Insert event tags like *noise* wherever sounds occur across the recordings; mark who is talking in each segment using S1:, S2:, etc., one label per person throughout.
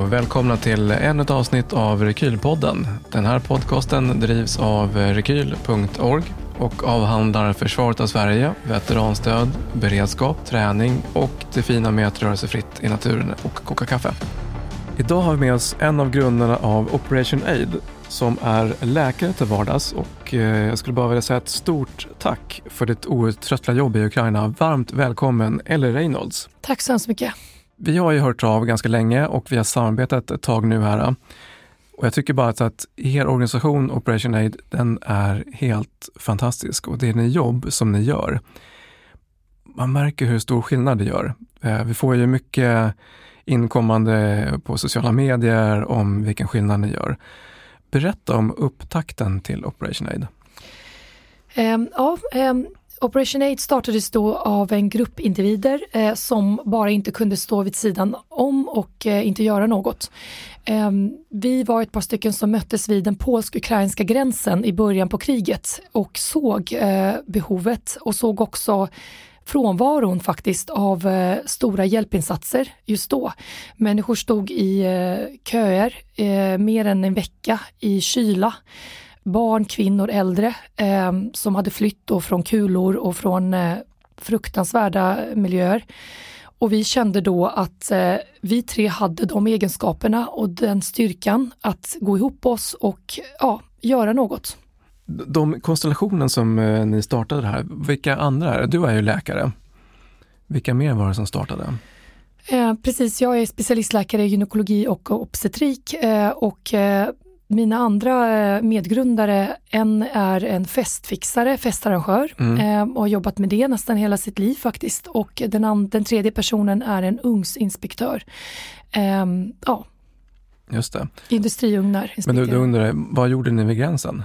S1: och välkomna till ännu ett avsnitt av Rekylpodden. Den här podcasten drivs av rekyl.org och avhandlar försvaret av Sverige, veteranstöd, beredskap, träning och det fina med att röra sig fritt i naturen och koka kaffe. Idag har vi med oss en av grundarna av Operation Aid som är läkare till vardags och eh, jag skulle bara vilja säga ett stort tack för ditt outtröttliga jobb i Ukraina. Varmt välkommen Ellie Reynolds.
S2: Tack så hemskt mycket.
S1: Vi har ju hört av ganska länge och vi har samarbetat ett tag nu här. Och jag tycker bara att er organisation Operation Aid, den är helt fantastisk och det är ni jobb som ni gör. Man märker hur stor skillnad det gör. Eh, vi får ju mycket inkommande på sociala medier om vilken skillnad ni gör. Berätta om upptakten till Operation Aid.
S2: Um, ja, um, Operation Aid startades då av en grupp individer eh, som bara inte kunde stå vid sidan om och eh, inte göra något. Eh, vi var ett par stycken som möttes vid den polsk-ukrainska gränsen i början på kriget och såg eh, behovet och såg också frånvaron faktiskt av eh, stora hjälpinsatser just då. Människor stod i eh, köer eh, mer än en vecka i kyla barn, kvinnor, äldre eh, som hade flytt då från kulor och från eh, fruktansvärda miljöer. Och vi kände då att eh, vi tre hade de egenskaperna och den styrkan att gå ihop oss och ja, göra något.
S1: De konstellationen som eh, ni startade här, vilka andra är det? Du är ju läkare. Vilka mer var det som startade?
S2: Eh, precis, jag är specialistläkare i gynekologi och obstetrik eh, och eh, mina andra eh, medgrundare, en är en festfixare, festarrangör mm. eh, och har jobbat med det nästan hela sitt liv faktiskt. Och den, den tredje personen är en ugnsinspektör. Eh, ja.
S1: Just det.
S2: Industriugnar.
S1: Men du, du undrar, vad gjorde ni vid gränsen?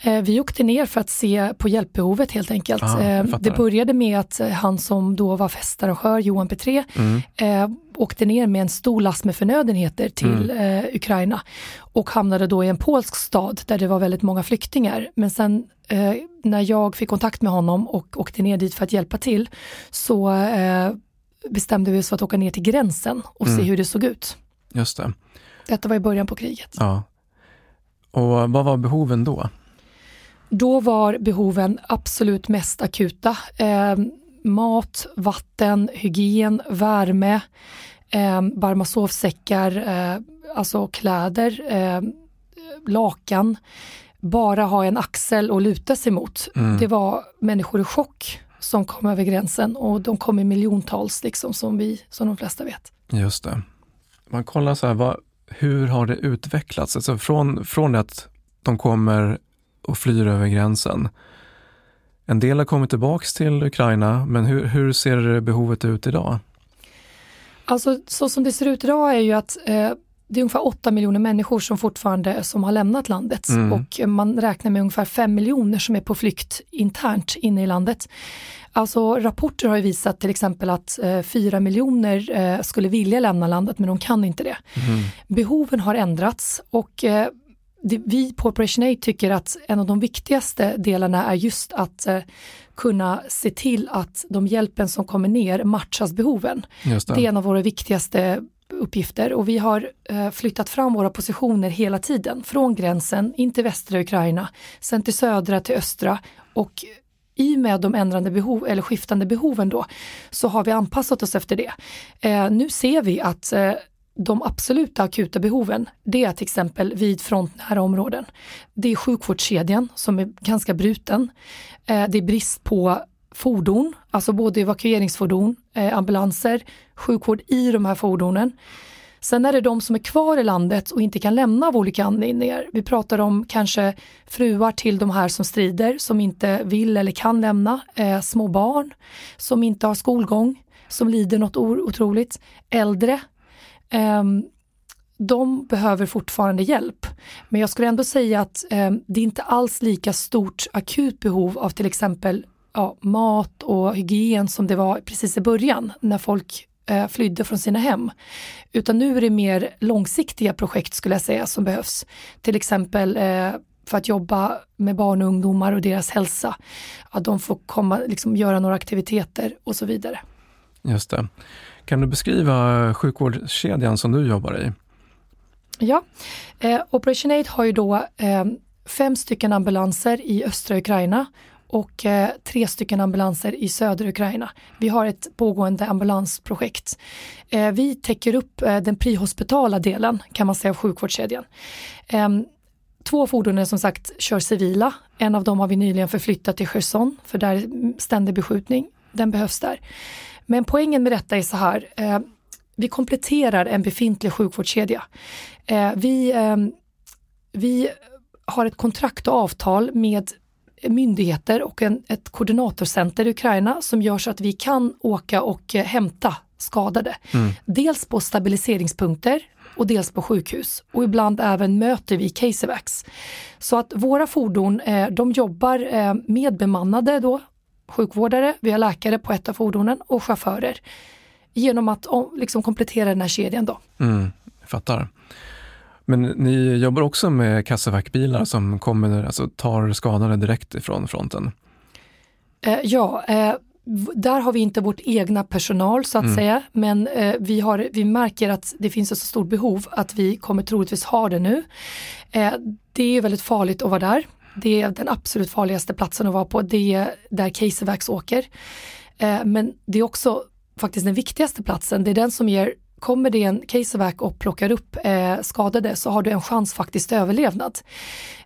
S2: Eh, vi åkte ner för att se på hjälpbehovet helt enkelt. Ah, det började med att han som då var festarrangör, Johan Petré, mm. Åkte ner med en stor last med förnödenheter till mm. eh, Ukraina och hamnade då i en polsk stad där det var väldigt många flyktingar. Men sen eh, när jag fick kontakt med honom och åkte ner dit för att hjälpa till så eh, bestämde vi oss för att åka ner till gränsen och mm. se hur det såg ut.
S1: Just det.
S2: Detta var i början på kriget.
S1: Ja. Och vad var behoven då?
S2: Då var behoven absolut mest akuta. Mat, vatten, hygien, värme, eh, varma sovsäckar, eh, alltså kläder, eh, lakan. Bara ha en axel att luta sig mot. Mm. Det var människor i chock som kom över gränsen och de kom i miljontals liksom som vi, som de flesta vet.
S1: Just det. Man kollar så här, vad, hur har det utvecklats? Alltså från, från att de kommer och flyr över gränsen. En del har kommit tillbaks till Ukraina, men hur, hur ser behovet ut idag?
S2: Alltså så som det ser ut idag är ju att eh, det är ungefär 8 miljoner människor som fortfarande som har lämnat landet mm. och man räknar med ungefär 5 miljoner som är på flykt internt inne i landet. Alltså rapporter har visat till exempel att eh, 4 miljoner eh, skulle vilja lämna landet men de kan inte det. Mm. Behoven har ändrats och eh, det, vi på Operation Aid tycker att en av de viktigaste delarna är just att eh, kunna se till att de hjälpen som kommer ner matchas behoven. Det. det. är en av våra viktigaste uppgifter och vi har eh, flyttat fram våra positioner hela tiden från gränsen in till västra Ukraina, sen till södra till östra och i och med de ändrande behov, eller skiftande behoven då, så har vi anpassat oss efter det. Eh, nu ser vi att eh, de absoluta akuta behoven, det är till exempel vid frontnära områden. Det är sjukvårdskedjan som är ganska bruten. Eh, det är brist på fordon, alltså både evakueringsfordon, eh, ambulanser, sjukvård i de här fordonen. Sen är det de som är kvar i landet och inte kan lämna av olika anledningar. Vi pratar om kanske fruar till de här som strider, som inte vill eller kan lämna, eh, små barn som inte har skolgång, som lider något otroligt, äldre Ehm, de behöver fortfarande hjälp. Men jag skulle ändå säga att eh, det är inte alls lika stort akut behov av till exempel ja, mat och hygien som det var precis i början när folk eh, flydde från sina hem. Utan nu är det mer långsiktiga projekt skulle jag säga som behövs. Till exempel eh, för att jobba med barn och ungdomar och deras hälsa. Att de får komma, liksom, göra några aktiviteter och så vidare.
S1: Just det. Kan du beskriva sjukvårdskedjan som du jobbar i?
S2: Ja, eh, Operation Aid har ju då eh, fem stycken ambulanser i östra Ukraina och eh, tre stycken ambulanser i södra Ukraina. Vi har ett pågående ambulansprojekt. Eh, vi täcker upp eh, den prehospitala delen kan man säga av sjukvårdskedjan. Ehm, två fordon är som sagt kör civila. En av dem har vi nyligen förflyttat till Cherson för där är ständig beskjutning. Den behövs där. Men poängen med detta är så här. Eh, vi kompletterar en befintlig sjukvårdskedja. Eh, vi, eh, vi har ett kontrakt och avtal med myndigheter och en, ett koordinatorcenter i Ukraina som gör så att vi kan åka och eh, hämta skadade. Mm. Dels på stabiliseringspunkter och dels på sjukhus och ibland även möter vi casevacs. Så att våra fordon eh, de jobbar eh, med bemannade då, sjukvårdare, vi har läkare på ett av fordonen och chaufförer genom att liksom komplettera den här kedjan. Då.
S1: Mm, fattar. Men ni jobbar också med kassaverkbilar som kommer, alltså tar skadade direkt ifrån fronten?
S2: Eh, ja, eh, där har vi inte vårt egna personal så att mm. säga, men eh, vi, har, vi märker att det finns ett så stort behov att vi kommer troligtvis ha det nu. Eh, det är väldigt farligt att vara där. Det är den absolut farligaste platsen att vara på, det är där Casevax åker. Eh, men det är också faktiskt den viktigaste platsen, det är den som ger kommer det en casevac och plockar upp eh, skadade så har du en chans faktiskt överlevnad.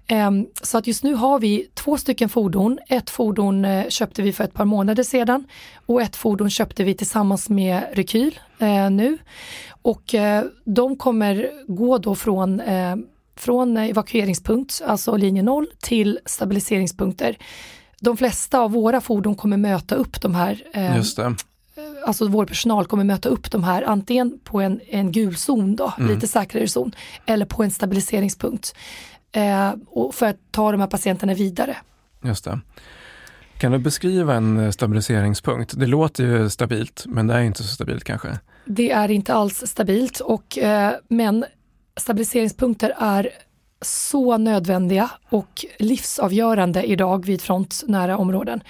S2: Eh, så att just nu har vi två stycken fordon. Ett fordon eh, köpte vi för ett par månader sedan och ett fordon köpte vi tillsammans med Rekyl eh, nu. Och eh, de kommer gå då från från evakueringspunkt, alltså linje 0, till stabiliseringspunkter. De flesta av våra fordon kommer möta upp de här
S1: Just det
S2: alltså vår personal kommer möta upp de här antingen på en, en gul zon då, mm. lite säkrare zon, eller på en stabiliseringspunkt. Eh, och för att ta de här patienterna vidare.
S1: Just det. Kan du beskriva en eh, stabiliseringspunkt? Det låter ju stabilt, men det är inte så stabilt kanske?
S2: Det är inte alls stabilt, och, eh, men stabiliseringspunkter är så nödvändiga och livsavgörande idag vid frontnära områden.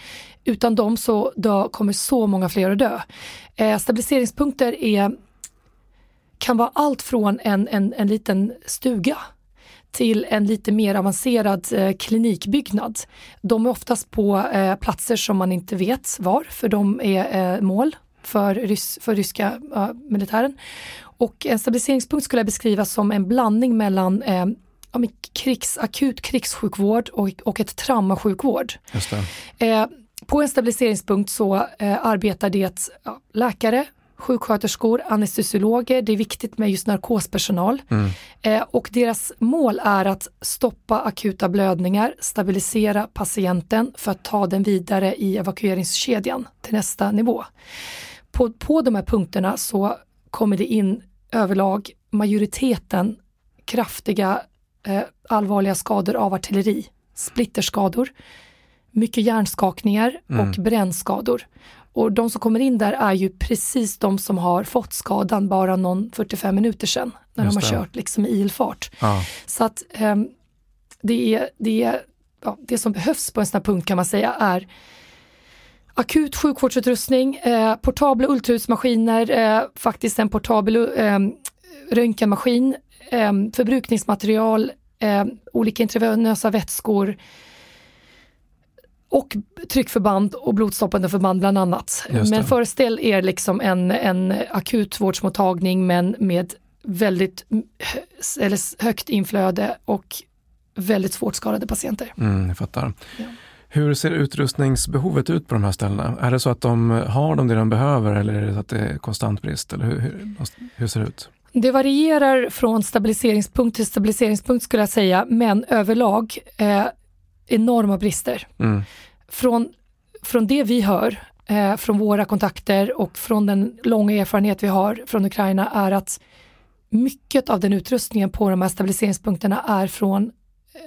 S2: Utan dem så då kommer så många fler att dö. Eh, stabiliseringspunkter är, kan vara allt från en, en, en liten stuga till en lite mer avancerad eh, klinikbyggnad. De är oftast på eh, platser som man inte vet var, för de är eh, mål för, rys för ryska militären. Och en stabiliseringspunkt skulle jag beskriva som en blandning mellan eh, krigs, akut krigssjukvård och, och ett traumasjukvård.
S1: Just.
S2: Eh, på en stabiliseringspunkt så eh, arbetar det ja, läkare, sjuksköterskor, anestesiologer, det är viktigt med just narkospersonal. Mm. Eh, och deras mål är att stoppa akuta blödningar, stabilisera patienten för att ta den vidare i evakueringskedjan till nästa nivå. På, på de här punkterna så kommer det in överlag majoriteten kraftiga eh, allvarliga skador av artilleri, splitterskador, mycket hjärnskakningar mm. och brännskador. Och de som kommer in där är ju precis de som har fått skadan bara någon 45 minuter sedan när Just de har det. kört liksom i ilfart. Ja. Så att eh, det, är, det, är, ja, det som behövs på en sån här punkt kan man säga är akut sjukvårdsutrustning, eh, portabla ultraljudsmaskiner, eh, faktiskt en portabel eh, röntgenmaskin, eh, förbrukningsmaterial, eh, olika intravenösa vätskor, och tryckförband och blodstoppande förband bland annat. Men föreställ er liksom en, en akutvårdsmottagning men med väldigt eller högt inflöde och väldigt svårt skadade patienter.
S1: Mm, jag fattar. Ja. Hur ser utrustningsbehovet ut på de här ställena? Är det så att de har de det de behöver eller är det så att det är konstant brist? Eller hur, hur, hur ser det ut?
S2: Det varierar från stabiliseringspunkt till stabiliseringspunkt skulle jag säga, men överlag eh, enorma brister. Mm. Från, från det vi hör, eh, från våra kontakter och från den långa erfarenhet vi har från Ukraina är att mycket av den utrustningen på de här stabiliseringspunkterna är från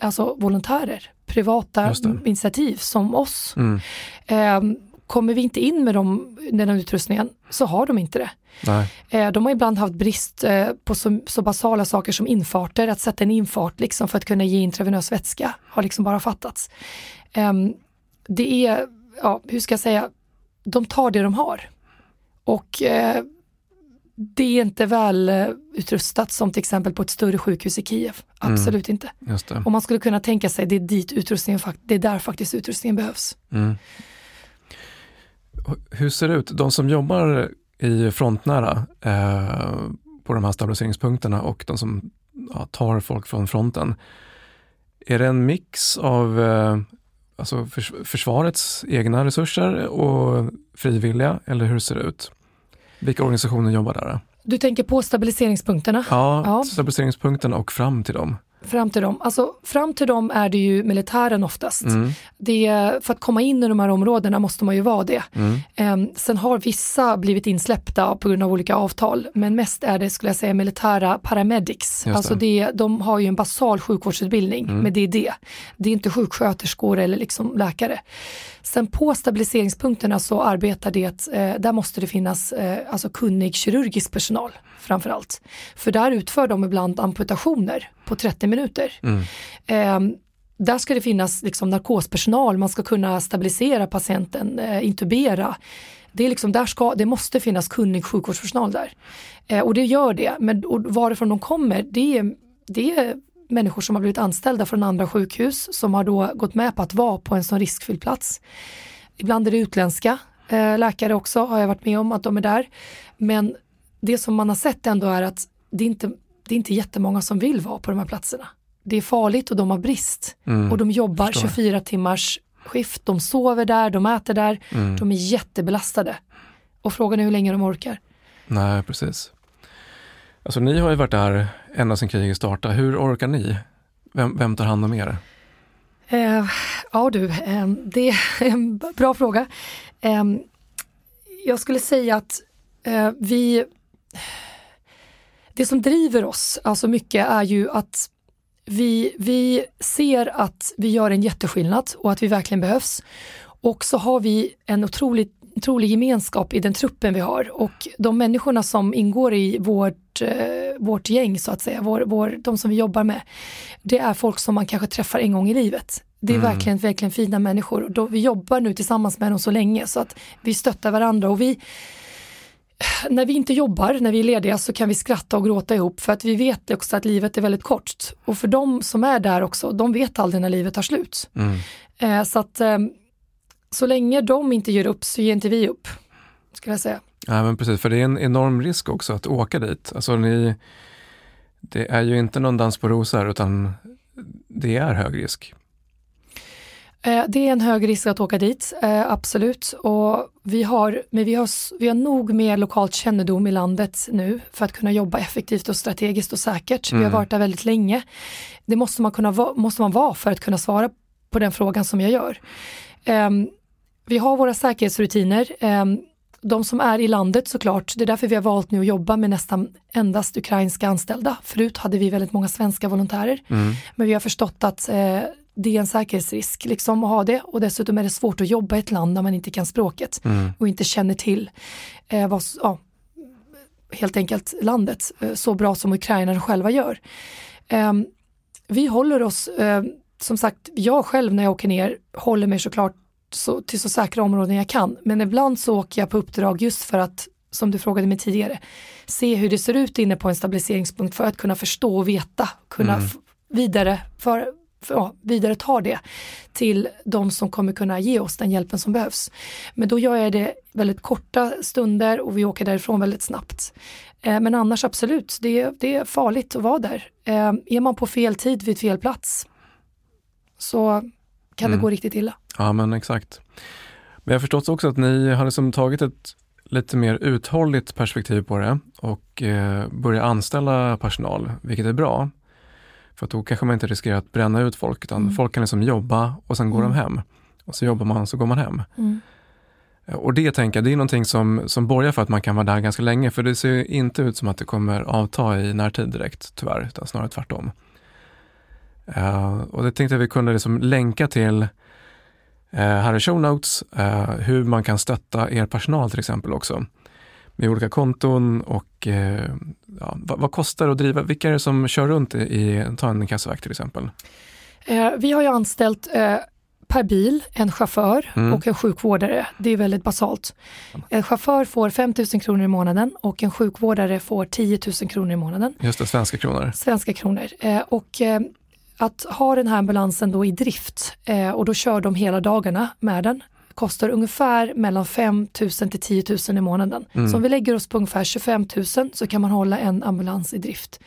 S2: alltså volontärer, privata initiativ som oss. Mm. Eh, kommer vi inte in med dem, den här utrustningen så har de inte det. Eh, de har ibland haft brist eh, på så, så, basala saker som infarter, att sätta en infart liksom för att kunna ge intravenös vätska har liksom bara fattats. Eh, det är, ja, hur ska jag säga, de tar det de har. Och eh, det är inte väl eh, utrustat som till exempel på ett större sjukhus i Kiev.
S1: Mm.
S2: Absolut inte.
S1: Just det.
S2: Och man skulle kunna tänka sig det är dit utrustningen, det är där faktiskt utrustningen behövs.
S1: Mm. Hur ser det ut? De som jobbar i frontnära eh, på de här stabiliseringspunkterna och de som ja, tar folk från fronten. Är det en mix av eh, alltså förs försvarets egna resurser och frivilliga eller hur ser det ut? Vilka organisationer jobbar där?
S2: Du tänker på stabiliseringspunkterna?
S1: Ja,
S2: Ja.
S1: stabiliseringspunkterna och fram till dem.
S2: Fram till dem, alltså fram till dem är det ju militären oftast.
S1: Mm,
S2: Det, för att komma in i de här områdena måste man ju vara det.
S1: mm,
S2: Ehm, sen har vissa blivit insläppta på grund av olika avtal, men mest är det skulle jag säga militära paramedics.
S1: det.
S2: Alltså det, de har ju en basal sjukvårdsutbildning,
S1: Mm.
S2: men det är det. Det är inte sjuksköterskor eller liksom läkare. Sen på stabiliseringspunkterna så arbetar det, eh, där måste det finnas eh, alltså kunnig kirurgisk personal framför allt. För där utför de ibland amputationer på 30 minuter.
S1: mm,
S2: Ehm, där ska det finnas liksom narkospersonal, man ska kunna stabilisera patienten, eh, intubera. Det, är liksom, där ska, det måste finnas kunnig sjukvårdspersonal där. Eh, och det gör det, men och varifrån de kommer, det det är människor som har blivit anställda från andra sjukhus som har då gått med på att vara på en sån riskfylld plats. Ibland är det utländska eh, läkare också, har jag varit med om att de är där. Men det som man har sett ändå är att det är inte, det är inte jättemånga som vill vara på de här platserna. Det är farligt och de har brist.
S1: mm,
S2: Och de jobbar
S1: förstår.
S2: 24 timmars skift, de sover där, de äter där,
S1: mm.
S2: de är jättebelastade. Och frågan är hur länge de orkar.
S1: Nej, precis. Alltså ni har ju varit där ända sedan kriget startade. Hur orkar ni? Vem, vem tar hand om er?
S2: Eh, ja du, eh, det är en bra fråga. Eh, jag skulle säga att eh, vi, det som driver oss alltså mycket är ju att vi, vi ser att vi gör en jätteskillnad och att vi verkligen behövs. Och så har vi en otrolig, otrolig gemenskap i den truppen vi har och de människorna som ingår i vårt, eh, vårt gäng så att säga, vår, vår, de som vi jobbar med, det är folk som man kanske träffar en gång i livet. Det är
S1: Mm.
S2: verkligen, verkligen fina människor och då, vi jobbar nu tillsammans med dem så länge så att vi stöttar varandra och vi när vi inte jobbar, när vi är lediga så kan vi skratta och gråta ihop för att vi vet också att livet är väldigt kort. Och för de som är där också, de vet aldrig när livet tar slut.
S1: Mm.
S2: Eh, så att eh, så länge de inte ger upp så ger inte vi upp, skulle jag säga.
S1: Ja, men precis, för det är en enorm risk också att åka dit. Alltså ni, det är ju inte någon dans på rosor utan det är hög risk.
S2: Eh, Det är en hög risk att åka dit, eh, absolut. Och vi har, men vi har, vi har nog mer lokalt kännedom i landet nu för att kunna jobba effektivt och strategiskt och säkert. Vi har
S1: Mm.
S2: varit där väldigt länge. Det måste man, kunna måste man vara för att kunna svara på den frågan som jag gör. Ehm, vi har våra säkerhetsrutiner. De som är i landet såklart, det är därför vi har valt nu att jobba med nästan endast ukrainska anställda. Förut hade vi väldigt många svenska volontärer.
S1: Mm.
S2: Men vi har förstått att eh, det är en säkerhetsrisk liksom, att ha det och dessutom är det svårt att jobba i ett land där man inte kan språket
S1: Mm.
S2: och inte känner till eh, vad, ja, helt enkelt landet eh, så bra som ukrainarna själva gör. Ehm, vi håller oss, eh, som sagt, jag själv när jag åker ner håller mig såklart så, till så säkra områden jag kan, men ibland så åker jag på uppdrag just för att, som du frågade mig tidigare, se hur det ser ut inne på en stabiliseringspunkt för att kunna förstå och veta, kunna
S1: Mm.
S2: vidare, för, för, ja, vidare ta det till de som kommer kunna ge oss den hjälpen som behövs. Men då gör jag det väldigt korta stunder och vi åker därifrån väldigt snabbt. Eh, men annars absolut, det, är- det är farligt att vara där. Eh, är man på fel tid vid fel plats så kan
S1: Mm.
S2: det gå riktigt illa.
S1: Ja, men exakt. Men jag har förstått också att ni har liksom tagit ett lite mer uthålligt perspektiv på det och eh, börjar anställa personal, vilket är bra. För att då kanske man inte riskerar att bränna ut folk, utan
S2: Mm.
S1: folk kan liksom jobba och sen går
S2: Mm.
S1: de hem. Och så jobbar man, så går man hem. Eh, Och det tänker jag, det är någonting som, som borgar för att man kan vara där ganska länge, för det ser inte ut som att det kommer avta i närtid direkt, tyvärr, utan snarare tvärtom. Eh, och det tänkte jag vi kunde liksom länka till eh, här i show notes, eh, hur man kan stötta er personal till exempel också. Med olika konton och ja, vad, vad kostar det att driva, vilka är det som kör runt i, i ta en kassavakt till exempel?
S2: Vi har ju anställt per bil en chaufför
S1: Mm.
S2: och en sjukvårdare. Det är väldigt basalt. En chaufför får 5 000 kronor i månaden och en sjukvårdare får 10 000 kronor i månaden.
S1: Just det, svenska kronor.
S2: Svenska kronor. Och att ha den här ambulansen då i drift eh, och då kör de hela dagarna med den kostar ungefär mellan 5 000 till 10 000 i månaden.
S1: Mm.
S2: Så om vi lägger oss på ungefär 25 000 så kan man hålla en ambulans i drift.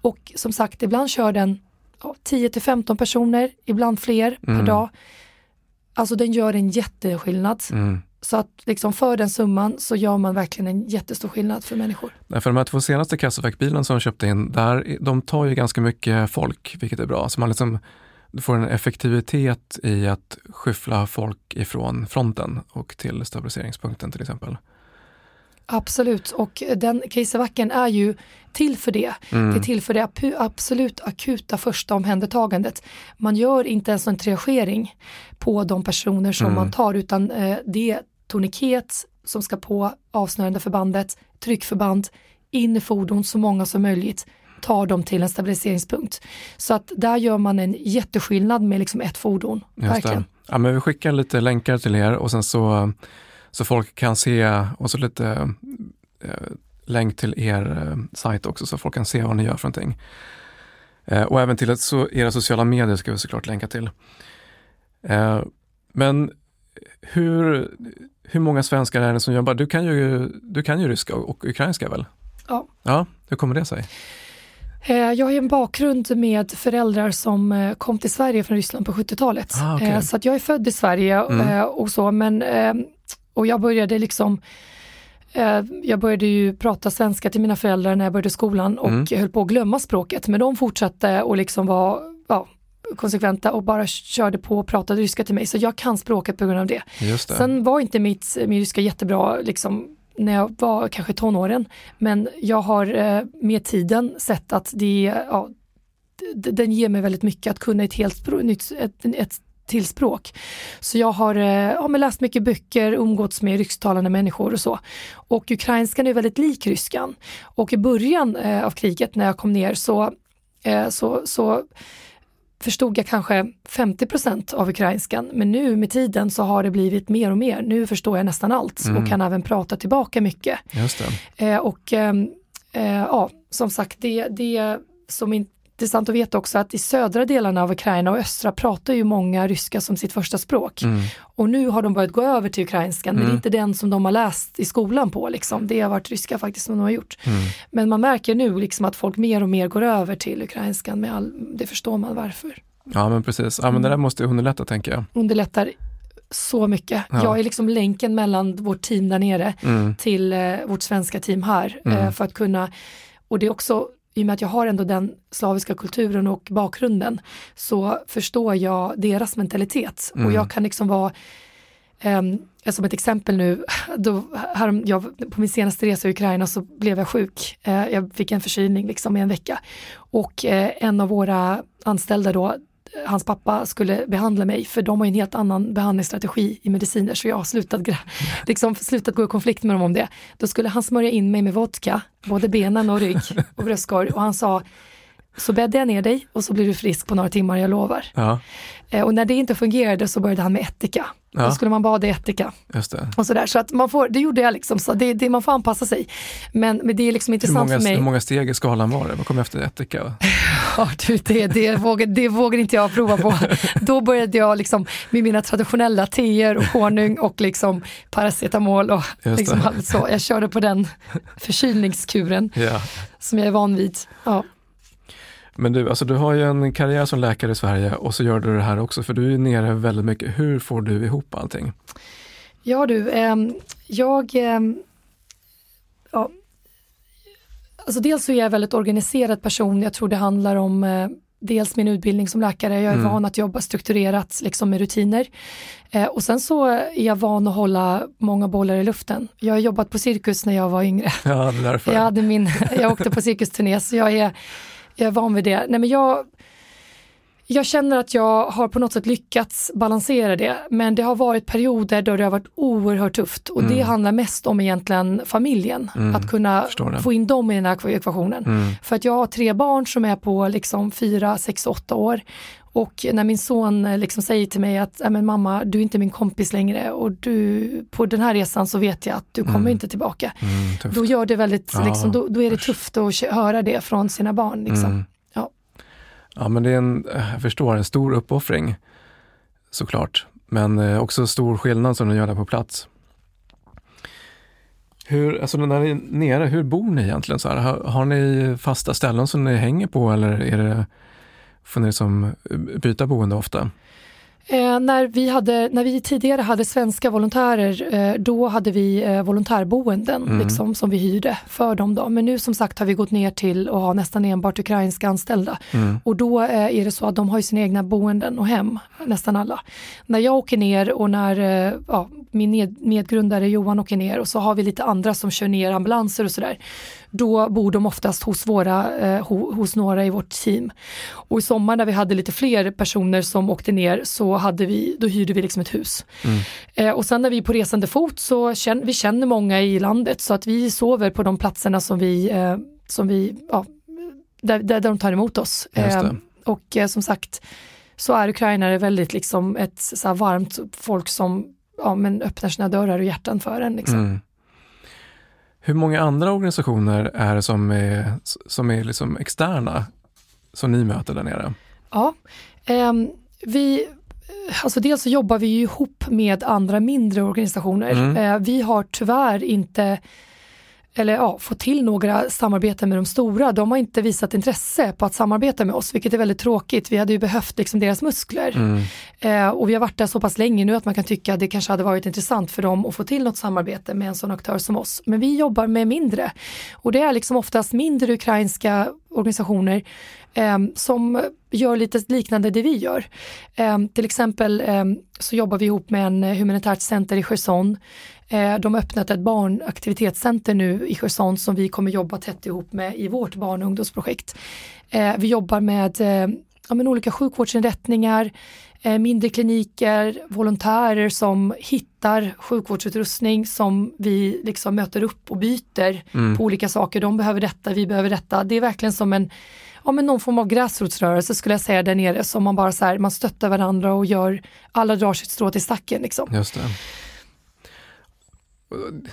S2: Och som sagt, ibland kör den ja, 10 till 15 personer, ibland fler per
S1: Mm.
S2: dag. Alltså den gör en jätteskillnad.
S1: Mm.
S2: Så att liksom för den summan så gör man verkligen en jättestor skillnad för människor.
S1: Nej, För de här två senaste Cassafack-bilarna som de köpte in, där, de tar ju ganska mycket folk, vilket är bra. Så man liksom, får en effektivitet i att skyffla folk ifrån fronten och till stabiliseringspunkten till exempel.
S2: Absolut, och den Kejsarbacken är ju till för det.
S1: Mm.
S2: Det är till för det absolut akuta första omhändertagandet. Man gör inte ens en triagering på de personer som
S1: Mm.
S2: man tar utan eh, det toniket som ska på avsnörande förbandet, tryckförband, in i fordon så många som möjligt, tar dem till en stabiliseringspunkt. Så att där gör man en jätteskillnad med liksom ett fordon. Verkligen.
S1: Ja, men vi skickar lite länkar till er och sen så, så folk kan se och så lite eh, länk till er eh, sajt också så folk kan se vad ni gör för någonting. Eh, och även till så, era sociala medier ska vi såklart länka till. Eh, men hur, hur många svenskar är det som jobbar? Du kan ju, du kan ju ryska och, ukrainska väl?
S2: Ja.
S1: Ja, hur kommer det sig?
S2: Eh, Jag har ju en bakgrund med föräldrar som eh, kom till Sverige från Ryssland på 70-talet.
S1: Ah, okej.
S2: Eh, Så att jag är född i Sverige
S1: Mm.
S2: och så, men och jag började liksom jag började ju prata svenska till mina föräldrar när jag började skolan och
S1: Mm.
S2: höll på att glömma språket. Men de fortsatte och liksom var ja, konsekventa och bara körde på och pratade ryska till mig. Så jag kan språket på grund av det.
S1: Just det.
S2: Sen var inte mitt, min ryska jättebra liksom, när jag var kanske tonåren. Men jag har eh, med tiden sett att det, ja, den ger mig väldigt mycket att kunna ett helt språk, nytt, ett, ett till språk. Så jag har eh, ja, men läst mycket böcker, umgåtts med rysktalande människor och så. Och ukrainskan är väldigt lik ryskan. Och i början eh, av kriget när jag kom ner så, eh, så, så förstod jag kanske 50% av ukrainskan, men nu med tiden så har det blivit mer och mer. Nu förstår jag nästan allt
S1: Mm.
S2: och kan även prata tillbaka mycket.
S1: Just det.
S2: Eh, och ehm, eh, ja, som sagt, det, det som är intressant att veta också att i södra delarna av Ukraina och östra pratar ju många ryska som sitt första språk.
S1: Mm.
S2: Och nu har de börjat gå över till ukrainskan, men det är
S1: Mm.
S2: inte den som de har läst i skolan på. Liksom. Det har varit ryska faktiskt som de har gjort.
S1: Mm.
S2: Men man märker nu liksom att folk mer och mer går över till ukrainskan, med all, det förstår man varför.
S1: Ja, men precis. Ja, men det där måste underlätta tänker jag.
S2: Underlättar så mycket.
S1: Ja.
S2: Jag är liksom länken mellan vårt team där nere
S1: Mm.
S2: till eh, vårt svenska team här
S1: Mm.
S2: eh, för att kunna, och det är också i och med att jag har ändå den slaviska kulturen och bakgrunden så förstår jag deras mentalitet
S1: Mm.
S2: och jag kan liksom vara Um, som ett exempel nu, då, här, jag, på min senaste resa i Ukraina så blev jag sjuk. Eh, jag fick en förkylning liksom i en vecka. Och eh, en av våra anställda då, hans pappa skulle behandla mig för de har en helt annan behandlingsstrategi i mediciner så jag har slutat, *laughs* liksom, slutat gå i konflikt med dem om det. Då skulle han smörja in mig med vodka, både benen och rygg och bröstkorg och han sa så bäddar jag ner dig och så blir du frisk på några timmar, jag lovar.
S1: Ja,
S2: Eh, och när det inte fungerade så började han med ättika.
S1: Ja.
S2: Då skulle man bada i ättika
S1: just det.
S2: och sådär. Så att man får, det gjorde jag liksom, så det, det, man får anpassa sig. Men, men det är liksom intressant
S1: många,
S2: för mig.
S1: hur många steg i skalan var det? Vad kom efter ättika? *laughs*
S2: Ja, du, det, det, vågar, det vågar inte jag prova på. *laughs* Då började jag liksom med mina traditionella teer och honung och liksom paracetamol och liksom allt så. Jag körde på den förkylningskuren
S1: Ja.
S2: som jag är van vid. Ja.
S1: Men du, alltså du har ju en karriär som läkare i Sverige och så gör du det här också, för du är nere väldigt mycket. Hur får du ihop allting?
S2: Ja du, ehm, jag... ehm, ja, alltså dels så är jag en väldigt organiserad person. Jag tror det handlar om eh, dels min utbildning som läkare. Jag är
S1: Mm.
S2: van att jobba strukturerat liksom med rutiner. Eh, och sen så är jag van att hålla många bollar i luften. Jag har jobbat på cirkus när jag var yngre.
S1: Ja, därför.
S2: Jag, hade min, *laughs* jag åkte på cirkusturné så jag är, jag är van vid det. Nej, men jag, jag känner att jag har på något sätt lyckats balansera det men det har varit perioder då det har varit oerhört tufft och det
S1: Mm.
S2: handlar mest om egentligen familjen.
S1: Mm,
S2: Att kunna
S1: det.
S2: få in dem i den här ekvationen.
S1: Mm.
S2: För att jag har tre barn som är på liksom fyra, sex, åtta år Och när min son eh, liksom säger till mig att men mamma, du är inte min kompis längre och du, på den här resan så vet jag att du kommer mm. inte tillbaka. Mm, då gör det väldigt, ja, liksom, då, då, är det tufft att höra det från sina barn. Liksom. Mm. Ja.
S1: ja, men det är en, jag förstår, en stor uppoffring såklart. Men eh, också stor skillnad som du gör där på plats. Hur, alltså när ni är nere, hur bor ni egentligen? Så här? Har, har ni fasta ställen som ni hänger på eller är det, får ni liksom byta boende ofta?
S2: Eh, när, vi hade, när vi tidigare hade svenska volontärer, eh, då hade vi eh, volontärboenden mm. liksom, som vi hyrde för dem. Då. Men nu som sagt har vi gått ner till att ha nästan enbart ukrainska anställda. Mm. Och då eh, är det så att de har sina egna boenden och hem, nästan alla. När jag åker ner och när eh, ja, min ned, medgrundare Johan åker ner och så har vi lite andra som kör ner ambulanser och sådär då bor de oftast hos, våra, eh, hos några i vårt team. Och i sommar när vi hade lite fler personer som åkte ner så hade vi, då hyrde vi liksom ett hus. Mm. Eh, och sen när vi är på resande fot så känner vi känner många i landet så att vi sover på de platserna som vi, eh, som vi ja, där, där de tar emot oss. Eh, och eh, som sagt så är ukrainare väldigt liksom ett så varmt folk som ja, men öppnar sina dörrar och hjärtan för en. Liksom. Mm.
S1: Hur många andra organisationer är det som är, som är liksom externa som ni möter där nere?
S2: Ja, eh, vi, alltså dels så jobbar vi ihop med andra mindre organisationer. Mm. Eh, vi har tyvärr inte eller ja, få till några samarbeten med de stora. De har inte visat intresse på att samarbeta med oss, vilket är väldigt tråkigt. Vi hade ju behövt liksom deras muskler. Mm. Eh, och vi har varit där så pass länge nu att man kan tycka att det kanske hade varit intressant för dem att få till något samarbete med en sån aktör som oss. Men vi jobbar med mindre. Och det är liksom oftast mindre ukrainska organisationer eh, som gör lite liknande det vi gör. Eh, till exempel eh, så jobbar vi ihop med en humanitärt center i Cherson Eh, de har öppnat ett barnaktivitetscenter nu i Cherson som vi kommer jobba tätt ihop med i vårt barn och ungdomsprojekt. Eh, vi jobbar med eh, ja, men olika sjukvårdsinrättningar, mindre kliniker, volontärer som hittar sjukvårdsutrustning som vi liksom möter upp och byter mm. på olika saker. De behöver detta, vi behöver detta. Det är verkligen som en ja, men någon form av gräsrotsrörelse skulle jag säga där nere som man bara så här, man stöttar varandra och gör, alla drar sitt strå till stacken. Liksom.
S1: Just det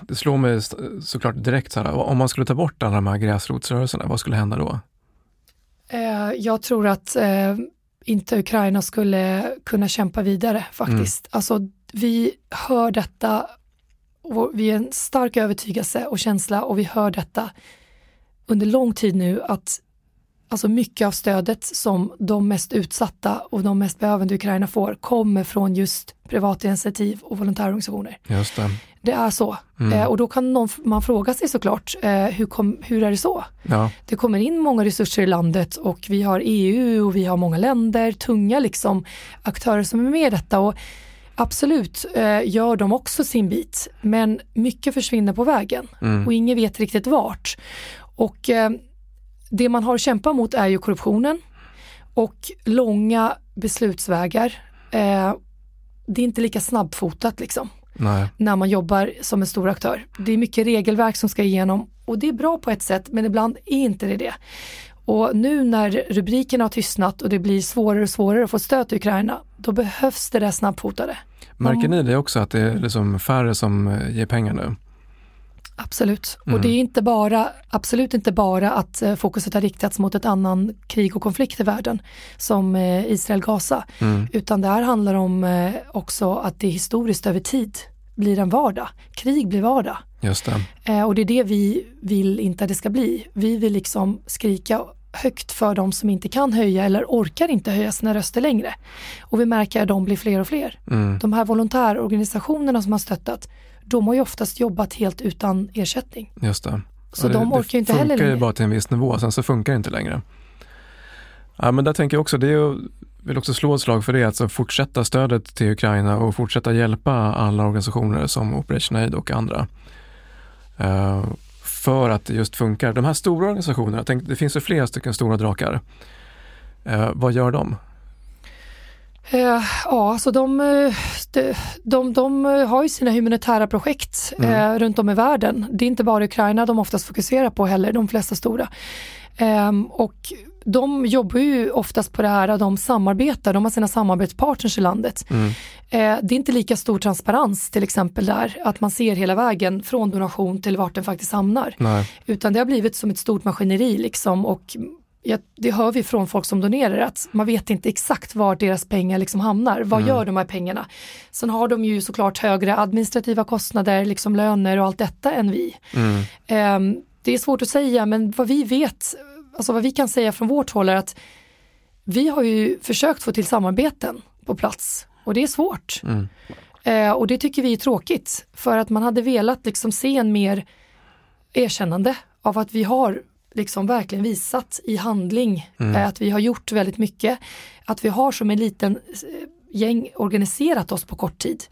S1: det slår mig såklart direkt, så här, om man skulle ta bort alla de här gräsrotsrörelserna, vad skulle hända då?
S2: Eh, jag tror att eh, inte Ukraina skulle kunna kämpa vidare faktiskt. Mm. Alltså, vi hör detta, och vi är en stark övertygelse och känsla och vi hör detta under lång tid nu att alltså mycket av stödet som de mest utsatta och de mest behövande i Ukraina får kommer från just privata initiativ och volontärorganisationer.
S1: Just det.
S2: det är så. Mm. Eh, och då kan någon, man fråga sig såklart, eh, hur, kom, hur är det så? Ja. Det kommer in många resurser i landet och vi har EU och vi har många länder, tunga liksom aktörer som är med i detta. Och Absolut eh, gör de också sin bit, men mycket försvinner på vägen mm. och ingen vet riktigt vart. Och eh, det man har att kämpa mot är ju korruptionen och långa beslutsvägar. Eh, det är inte lika snabbfotat liksom. Nej. när man jobbar som en stor aktör. Det är mycket regelverk som ska igenom och det är bra på ett sätt men ibland är inte det det. Och nu när rubrikerna har tystnat och det blir svårare och svårare att få stöd till Ukraina, då behövs det där snabbfotade.
S1: Märker ni det också att det är liksom färre som eh, ger pengar nu?
S2: Absolut. Mm. Och det är inte bara, absolut inte bara att eh, fokuset har riktats mot ett annan krig och konflikt i världen som eh, Israel-Gaza. Mm. Utan det här handlar om eh, också att det historiskt över tid blir en vardag. Krig blir vardag.
S1: Just
S2: det. Och det är det vi vill inte att det ska bli. Vi vill liksom skrika högt för de som inte kan höja eller orkar inte höja sina röster längre. Och vi märker att de blir fler och fler. Mm. De här volontärorganisationerna som har stöttat, de har ju oftast jobbat helt utan ersättning.
S1: Just det.
S2: Så det, de orkar ju inte heller
S1: Det funkar ju bara till en viss nivå, sen så funkar det inte längre. Ja, men där tänker jag också, det är vill också slå ett slag för det, alltså fortsätta stödet till Ukraina och fortsätta hjälpa alla organisationer som Operation Aid och andra. Uh, för att det just funkar. De här stora organisationerna, tänk, det finns ju flera stycken stora drakar. Uh, vad gör de?
S2: Eh, ja, alltså de, eh, de, de, de, har ju sina humanitära projekt mm. eh, runt om i världen. Det är inte bara Ukraina de oftast fokuserar på heller, de flesta stora. Eh, och de jobbar ju oftast på det här, de samarbetar, de har sina samarbetspartners i landet.
S1: Mm.
S2: Eh, det är inte lika stor transparens till exempel där, att man ser hela vägen från donation till vart den faktiskt hamnar.
S1: Nej.
S2: Utan det har blivit som ett stort maskineri liksom och ja, det hör vi från folk som donerar att man vet inte exakt var deras pengar liksom hamnar. Vad
S1: Mm.
S2: gör de här pengarna? Sen har de ju såklart högre administrativa kostnader, liksom löner och allt detta än vi.
S1: Mm.
S2: Ehm, det är svårt att säga men vad vi vet, alltså vad vi kan säga från vårt håll är att vi har ju försökt få till samarbeten på plats och det är svårt.
S1: Mm.
S2: Eh, och det tycker vi är tråkigt för att man hade velat liksom se en mer erkännande av att vi har liksom verkligen visat i handling eh, att vi har gjort väldigt mycket. Att vi har som en liten eh, gäng organiserat oss på kort tid.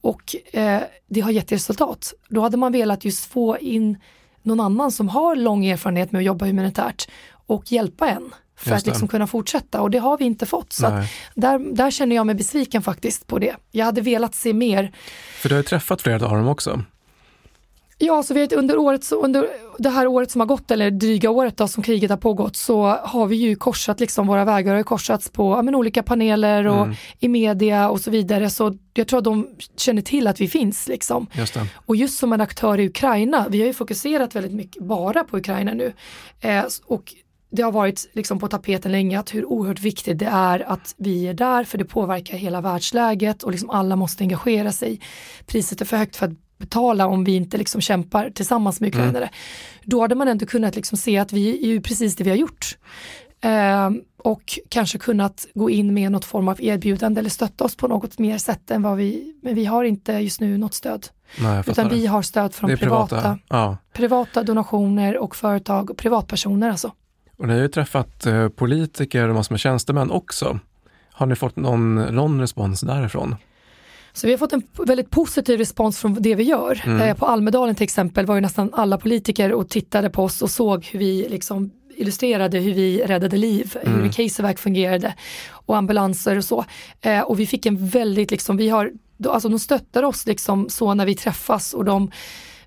S2: Och eh, det har gett resultat. Då hade man velat just få in någon annan som har lång erfarenhet med att jobba humanitärt och hjälpa en för
S1: Just
S2: att liksom kunna fortsätta och det har vi inte fått. Så där, där känner jag mig besviken faktiskt på det. Jag hade velat se mer.
S1: För du har ju träffat flera av dem också.
S2: Ja, så vet, under, året, så under det här året som har gått, eller dryga året då, som kriget har pågått, så har vi ju korsat, liksom, våra vägar har korsats på ja, men, olika paneler och
S1: Mm.
S2: i media och så vidare. Så jag tror att de känner till att vi finns. Liksom.
S1: Just.
S2: Och just som en aktör i Ukraina, vi har ju fokuserat väldigt mycket bara på Ukraina nu. Eh, och det har varit liksom på tapeten länge att hur oerhört viktigt det är att vi är där för det påverkar hela världsläget och liksom alla måste engagera sig. Priset är för högt för att betala om vi inte liksom kämpar tillsammans med ukrainare. Då hade man ändå kunnat liksom se att vi är ju precis det vi har gjort. Eh, och kanske kunnat gå in med något form av erbjudande eller stötta oss på något mer sätt än vad vi, men vi har inte just nu något stöd.
S1: Nej.
S2: Utan vi har stöd från privata,
S1: privata.
S2: privata.
S1: Ja.
S2: donationer och företag och privatpersoner alltså.
S1: Och ni har ju träffat eh, politiker och massor med tjänstemän också. Har ni fått någon, någon respons därifrån?
S2: Så vi har fått en väldigt positiv respons från det vi gör.
S1: Mm.
S2: Eh, på Almedalen till exempel var ju nästan alla politiker och tittade på oss och såg hur vi liksom illustrerade hur vi räddade liv,
S1: Mm.
S2: hur Casevac fungerade och ambulanser och så. Eh, och vi fick en väldigt, liksom, vi har, alltså de stöttar oss liksom så när vi träffas och de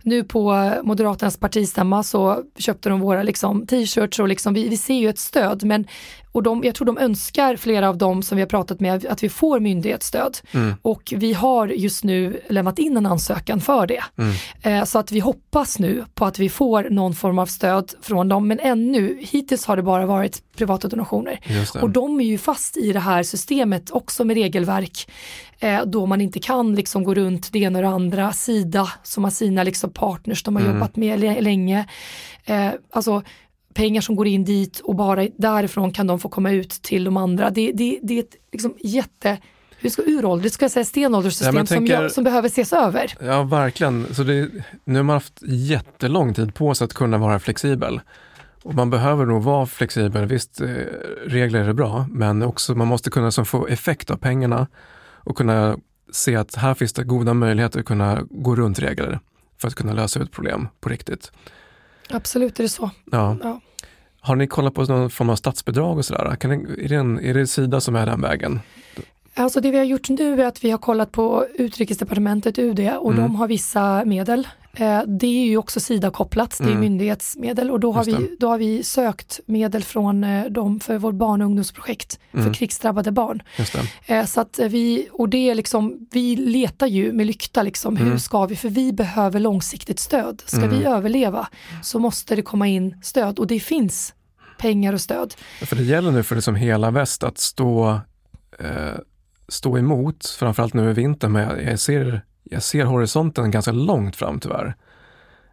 S2: nu på Moderaternas partistämma så köpte de våra liksom, t-shirts och liksom, vi, vi ser ju ett stöd men och de, jag tror de önskar, flera av dem som vi har pratat med, att vi får myndighetsstöd.
S1: Mm.
S2: Och vi har just nu lämnat in en ansökan för det.
S1: Mm.
S2: Eh, så att vi hoppas nu på att vi får någon form av stöd från dem. Men ännu, hittills har det bara varit privata donationer. Och de är ju fast i det här systemet också med regelverk. Eh, då man inte kan liksom gå runt det ena och det andra. Sida som har sina liksom partners de har
S1: Mm.
S2: jobbat med länge. Eh, alltså pengar som går in dit och bara därifrån kan de få komma ut till de andra. Det, det, det är ett liksom jätte, hur ska uråldrigt, ska jag säga stenålderssystem
S1: Ja, men
S2: som,
S1: tänker-
S2: jag, som behöver ses över.
S1: Ja, verkligen. Så det, nu har man haft jättelång tid på sig att kunna vara flexibel. Och man behöver nog vara flexibel. Visst, eh, regler är bra, men också man måste kunna som få effekt av pengarna och kunna se att här finns det goda möjligheter att kunna gå runt regler för att kunna lösa ut problem på riktigt.
S2: Absolut är det så.
S1: Ja.
S2: Ja.
S1: Har ni kollat på någon form av statsbidrag och sådär? Kan ni, är, det en, är det Sida som är den vägen?
S2: Alltså det vi har gjort nu är att vi har kollat på utrikesdepartementet, UD, och
S1: Mm.
S2: de har vissa medel. Eh, det är ju också Sida-kopplat, det är
S1: Mm.
S2: myndighetsmedel och då har, vi, då har vi sökt medel från eh, dem för vårt barn och ungdomsprojekt
S1: Mm.
S2: för krigsdrabbade barn. Eh, så att vi, och det är liksom, vi letar ju med lykta liksom, hur
S1: Mm.
S2: ska vi, för vi behöver långsiktigt stöd. Ska
S1: Mm.
S2: vi överleva så måste det komma in stöd och det finns pengar och stöd.
S1: För det gäller nu för liksom hela väst att stå, eh, stå emot, framförallt nu i vintern, men jag, ser, jag ser horisonten ganska långt fram tyvärr.